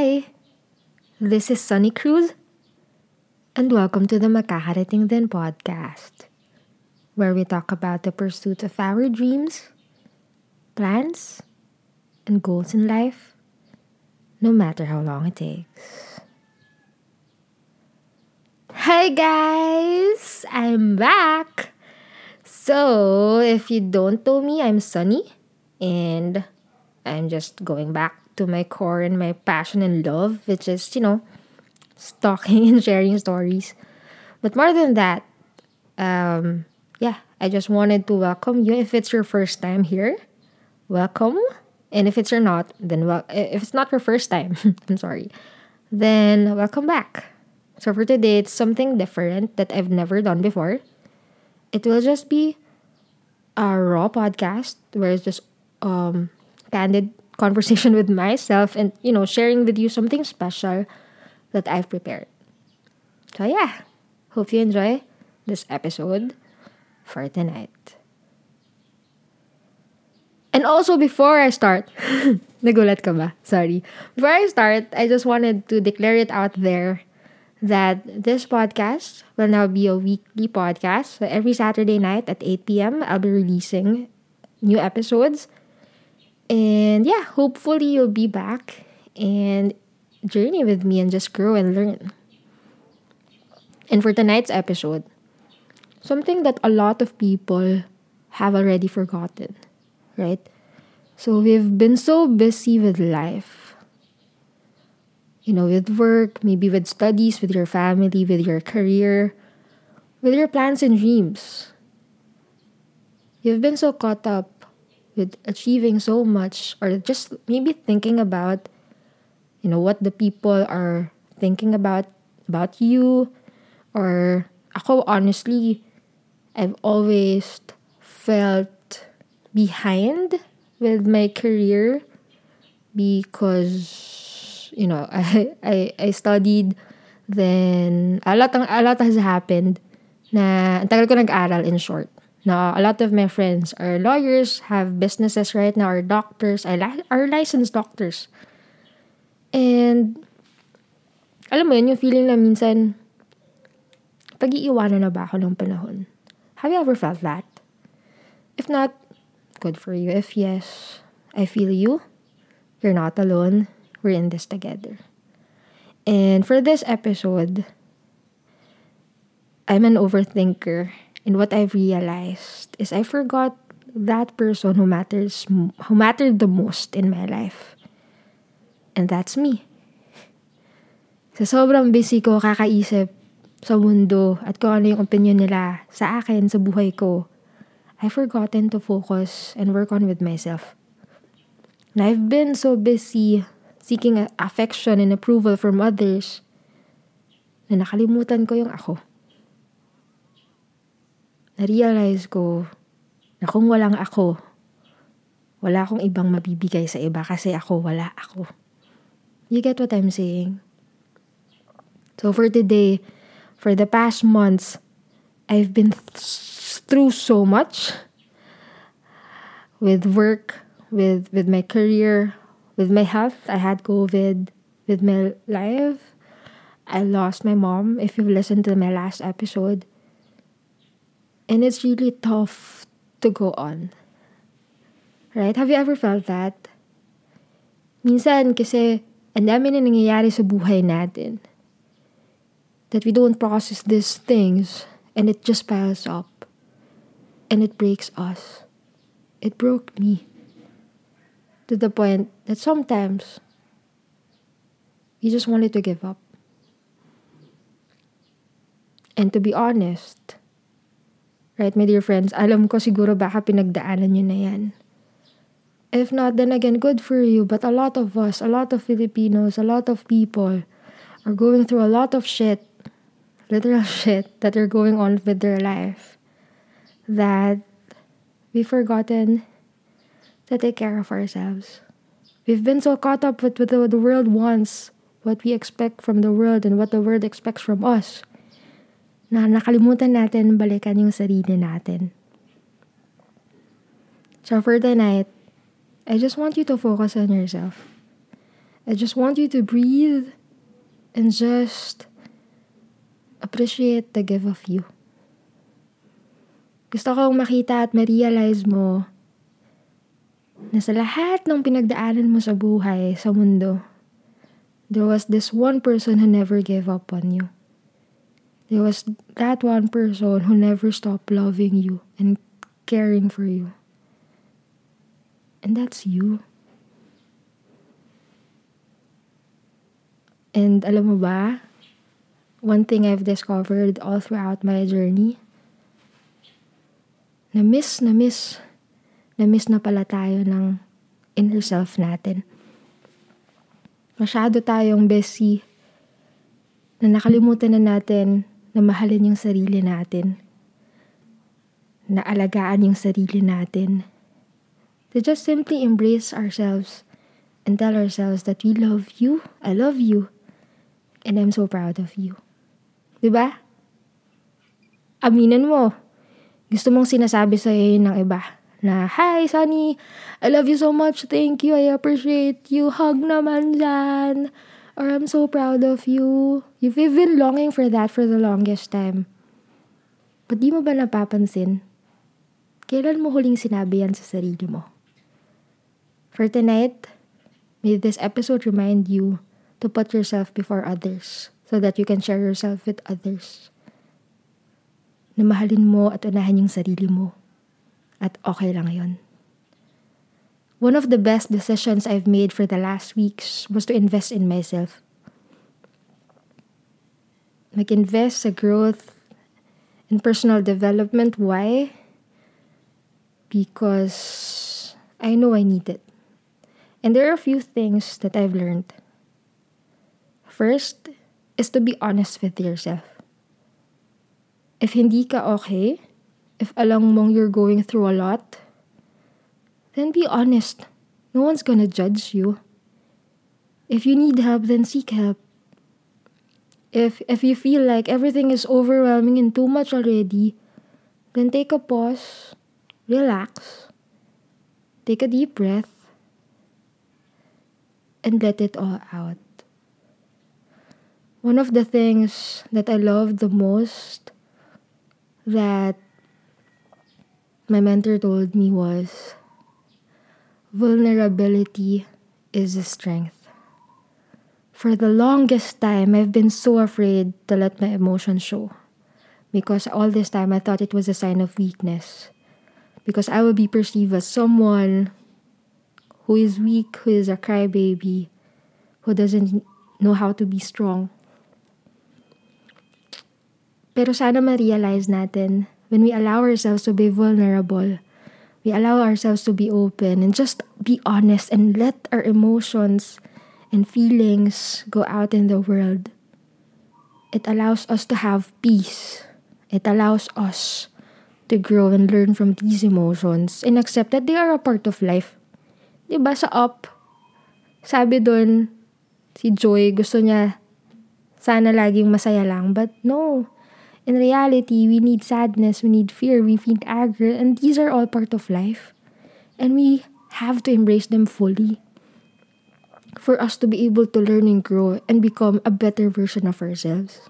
Hi! This is Sunny Cruz, and welcome to the Makakarating Din podcast, where we talk about the pursuit of our dreams, plans, and goals in life, no matter how long it takes. Hi guys! I'm back! So, if you don't know me, I'm Sunny, and I'm just going back to my core and my passion and love, which is, you know, stalking and sharing stories. But more than that, um, yeah, I just wanted to welcome you. If it's your first time here, welcome. And if it's your not, then well, if it's not your first time, I'm sorry, then welcome back. So for today, it's something different that I've never done before. It will just be a raw podcast where it's just um, candid conversation with myself and you know sharing with you something special that I've prepared. So yeah, hope you enjoy this episode for tonight. And also before I start, nagulat ka ba? Sorry. Before I start, I just wanted to declare it out there that this podcast will now be a weekly podcast. So every Saturday night at 8 p.m., I'll be releasing new episodes. And yeah, hopefully you'll be back and journey with me and just grow and learn. And for tonight's episode, something that a lot of people have already forgotten, right? So we've been so busy with life. You know, with work, maybe with studies, with your family, with your career, with your plans and dreams. You've been so caught up with achieving so much or just maybe thinking about you know what the people are thinking about about you. Or ako honestly I've always felt behind with my career because you know I I, I studied then a lot a lot has happened na tagal ko nag-aral in short Now, a lot of my friends are lawyers, have businesses right now, are doctors, are, li- are licensed doctors. And, alam mo yun, yung feeling na minsan, pag-iiwanan na ba ako ng panahon? Have you ever felt that? If not, good for you. If yes, I feel you. You're not alone. We're in this together. And for this episode, I'm an overthinker And what I've realized is I forgot that person who matters who mattered the most in my life. And that's me. Sa sobrang busy ko kakaisip sa mundo at kung ano yung opinion nila sa akin, sa buhay ko, I've forgotten to focus and work on with myself. And I've been so busy seeking affection and approval from others na nakalimutan ko yung ako na-realize ko na kung walang ako, wala akong ibang mabibigay sa iba kasi ako, wala ako. You get what I'm saying? So for today, for the past months, I've been th- through so much with work, with with my career, with my health. I had COVID, with my life. I lost my mom. If you've listened to my last episode, And it's really tough to go on. Right? Have you ever felt that? Minsan kasi ang dami na nangyayari sa buhay natin that we don't process these things and it just piles up and it breaks us. It broke me to the point that sometimes you just wanted to give up. And to be honest, Right, my dear friends, alam ko siguro baka pinagdaanan nyo na yan. If not, then again, good for you. But a lot of us, a lot of Filipinos, a lot of people are going through a lot of shit, literal shit, that are going on with their life. That we've forgotten to take care of ourselves. We've been so caught up with what the world wants, what we expect from the world, and what the world expects from us na nakalimutan natin balikan yung sarili natin. So for the night, I just want you to focus on yourself. I just want you to breathe and just appreciate the give of you. Gusto kong makita at ma-realize mo na sa lahat ng pinagdaanan mo sa buhay, sa mundo, there was this one person who never gave up on you. There was that one person who never stopped loving you and caring for you. And that's you. And alam mo ba, one thing I've discovered all throughout my journey, na miss, na miss, na miss na pala tayo ng inner self natin. Masyado tayong busy na nakalimutan na natin na mahalin yung sarili natin. Na alagaan yung sarili natin. To just simply embrace ourselves and tell ourselves that we love you, I love you, And I'm so proud of you. ba? Diba? Aminan mo. Gusto mong sinasabi sa iyo ng iba. Na, Hi, Sunny. I love you so much. Thank you. I appreciate you. Hug naman dyan. Or I'm so proud of you. You've been longing for that for the longest time. But di mo ba napapansin? Kailan mo huling sinabi yan sa sarili mo? For tonight, may this episode remind you to put yourself before others so that you can share yourself with others. Na mahalin mo at unahan yung sarili mo. At okay lang yon. One of the best decisions I've made for the last weeks was to invest in myself. Like invest sa growth and personal development. Why? Because I know I need it. And there are a few things that I've learned. First is to be honest with yourself. If hindi ka okay, if alam mong you're going through a lot, then be honest. No one's gonna judge you. If you need help, then seek help. If if you feel like everything is overwhelming and too much already, then take a pause, relax, take a deep breath, and let it all out. One of the things that I love the most that my mentor told me was vulnerability is a strength. For the longest time, I've been so afraid to let my emotions show. Because all this time, I thought it was a sign of weakness. Because I would be perceived as someone who is weak, who is a crybaby, who doesn't know how to be strong. Pero sana ma-realize natin, when we allow ourselves to be vulnerable, we allow ourselves to be open and just be honest and let our emotions and feelings go out in the world. It allows us to have peace. It allows us to grow and learn from these emotions and accept that they are a part of life. Diba sa up, sabi doon, si Joy gusto niya sana laging masaya lang. But no, In reality, we need sadness, we need fear, we need anger, and these are all part of life. And we have to embrace them fully for us to be able to learn and grow and become a better version of ourselves.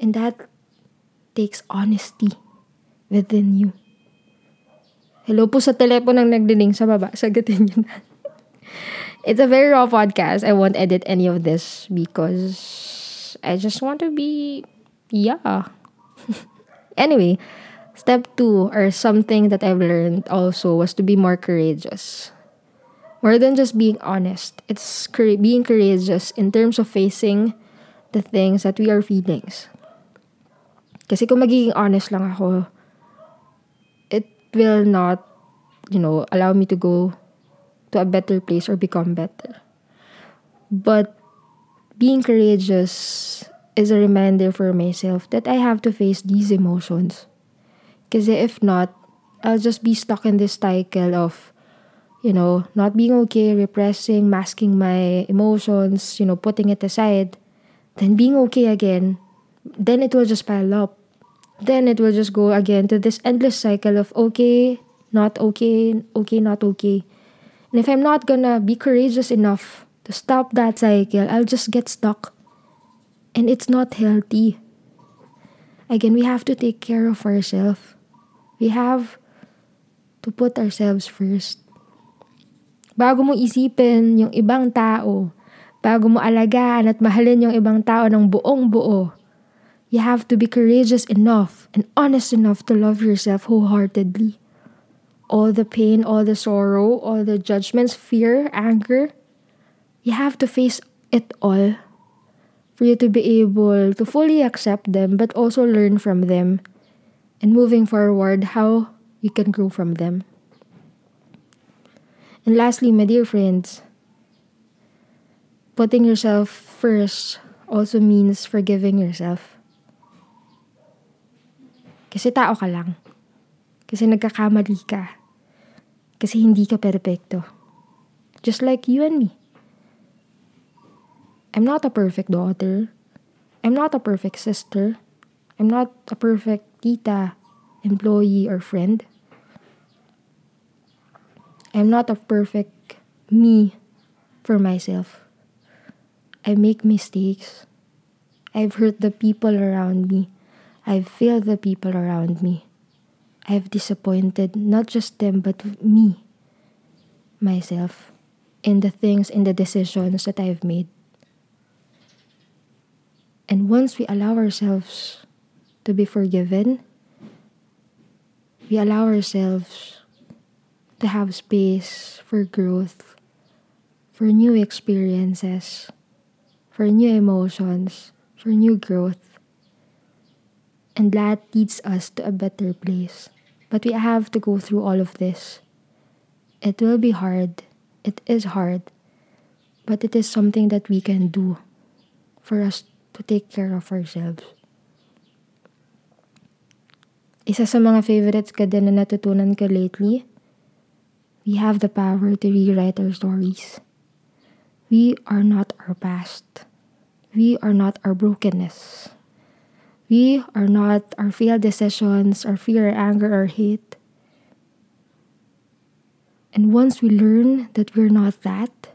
And that takes honesty within you. Hello po sa telepono ng nagdining sa baba. Sagutin niyo na. It's a very raw podcast. I won't edit any of this because I just want to be yeah. anyway, step two, or something that I've learned also, was to be more courageous. More than just being honest, it's being courageous in terms of facing the things that we are feelings. Kasi kung magiging honest lang ako, it will not, you know, allow me to go to a better place or become better. But being courageous is a reminder for myself that I have to face these emotions. Because if not, I'll just be stuck in this cycle of, you know, not being okay, repressing, masking my emotions, you know, putting it aside, then being okay again. Then it will just pile up. Then it will just go again to this endless cycle of okay, not okay, okay, not okay. And if I'm not gonna be courageous enough to to stop that cycle, I'll just get stuck. And it's not healthy. Again, we have to take care of ourselves. We have to put ourselves first. Bago mo isipin yung ibang tao, bago mo alagaan at mahalin yung ibang tao ng buong buo, you have to be courageous enough and honest enough to love yourself wholeheartedly. All the pain, all the sorrow, all the judgments, fear, anger, you have to face it all for you to be able to fully accept them but also learn from them and moving forward how you can grow from them. And lastly, my dear friends, putting yourself first also means forgiving yourself. Kasi tao ka lang. Kasi nagkakamali ka. Kasi hindi ka perfecto. Just like you and me. I'm not a perfect daughter. I'm not a perfect sister. I'm not a perfect tita, employee, or friend. I'm not a perfect me for myself. I make mistakes. I've hurt the people around me. I've failed the people around me. I've disappointed not just them, but me, myself, in the things, in the decisions that I've made. And once we allow ourselves to be forgiven, we allow ourselves to have space for growth, for new experiences, for new emotions, for new growth. And that leads us to a better place. But we have to go through all of this. It will be hard. It is hard. But it is something that we can do for us to take care of ourselves. Isa sa mga favorites ka din na natutunan ko lately We have the power to rewrite our stories. We are not our past. We are not our brokenness. We are not our failed decisions, our fear, anger, or hate. And once we learn that we're not that,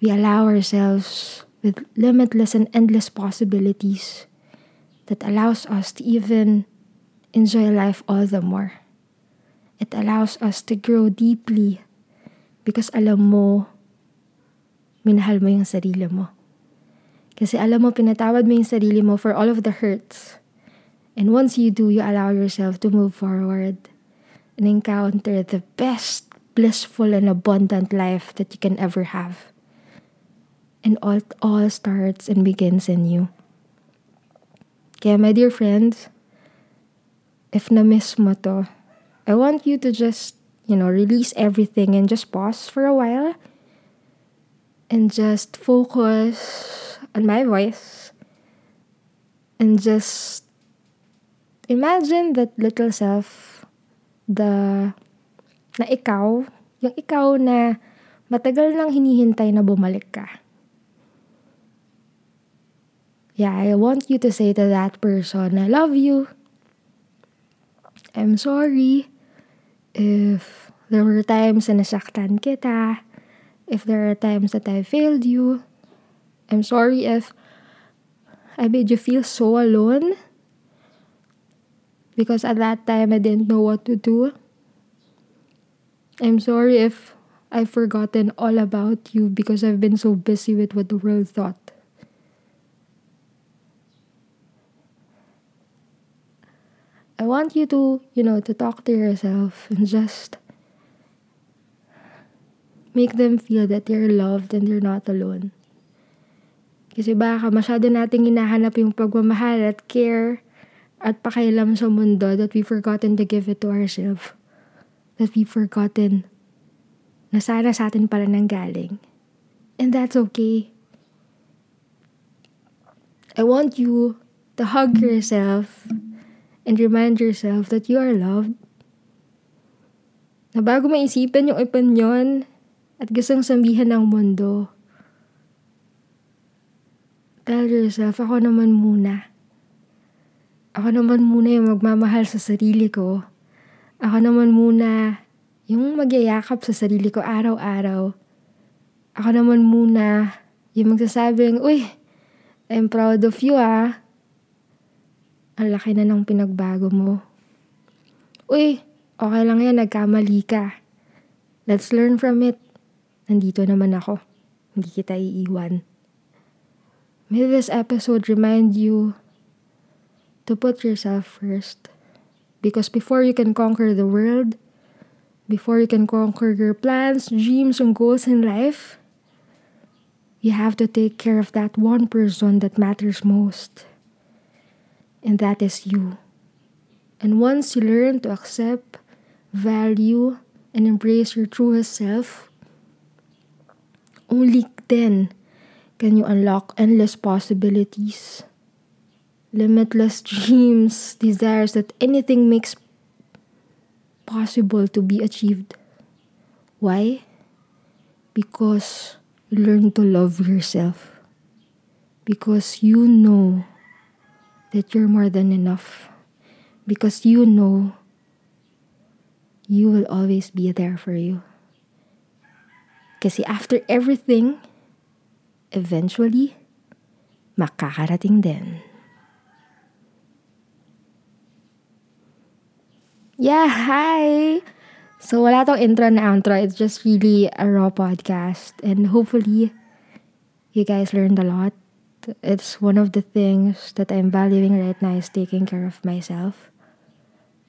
we allow ourselves with limitless and endless possibilities that allows us to even enjoy life all the more. It allows us to grow deeply because alam mo, minahal mo yung sarili mo. Kasi alam mo, pinatawad mo yung sarili mo for all of the hurts. And once you do, you allow yourself to move forward and encounter the best, blissful, and abundant life that you can ever have. And all, all starts and begins in you. Kaya my dear friends, if na-miss mo to, I want you to just, you know, release everything and just pause for a while and just focus on my voice and just imagine that little self, the na ikaw, yung ikaw na matagal nang hinihintay na bumalik ka. Yeah, I want you to say to that person, I love you. I'm sorry. if there were times na nasaktan kita, if there are times that I failed you, I'm sorry if I made you feel so alone because at that time I didn't know what to do. I'm sorry if I've forgotten all about you because I've been so busy with what the world thought. I want you to, you know, to talk to yourself and just make them feel that they're loved and they're not alone. Kasi baka masyado nating hinahanap yung pagmamahal at care at pakialam sa mundo that we've forgotten to give it to ourselves. That we've forgotten na sana sa atin pala nang galing. And that's okay. I want you to hug yourself and remind yourself that you are loved. Na bago maisipan yung opinion at gustong sambihan ng mundo, tell yourself, ako naman muna. Ako naman muna yung magmamahal sa sarili ko. Ako naman muna yung magyayakap sa sarili ko araw-araw. ako naman muna yung magsasabing, Uy, I'm proud of you ah. Ang laki na ng pinagbago mo. Uy, okay lang yan, nagkamali ka. Let's learn from it. Nandito naman ako. Hindi kita iiwan. May this episode remind you to put yourself first. Because before you can conquer the world, before you can conquer your plans, dreams, and goals in life, you have to take care of that one person that matters most. And that is you. And once you learn to accept, value, and embrace your truest self, only then can you unlock endless possibilities, limitless dreams, desires that anything makes possible to be achieved. Why? Because you learn to love yourself. Because you know that you're more than enough. Because you know you will always be there for you. Kasi after everything, eventually, makakarating din. Yeah, hi! So, wala tong intro na outro. It's just really a raw podcast. And hopefully, you guys learned a lot. It's one of the things that I'm valuing right now is taking care of myself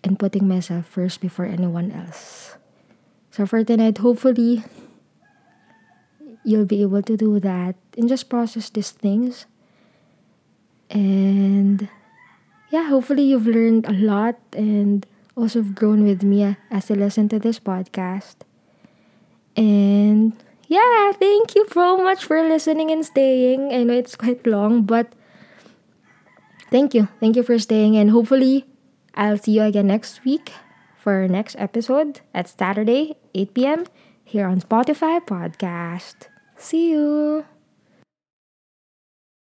and putting myself first before anyone else. So, for tonight, hopefully, you'll be able to do that and just process these things. And yeah, hopefully you've learned a lot and also grown with me as you listen to this podcast. And yeah, thank you so much for listening and staying. I know it's quite long, but thank you. Thank you for staying. And hopefully, I'll see you again next week for our next episode at Saturday, 8 p.m. here on Spotify Podcast. See you.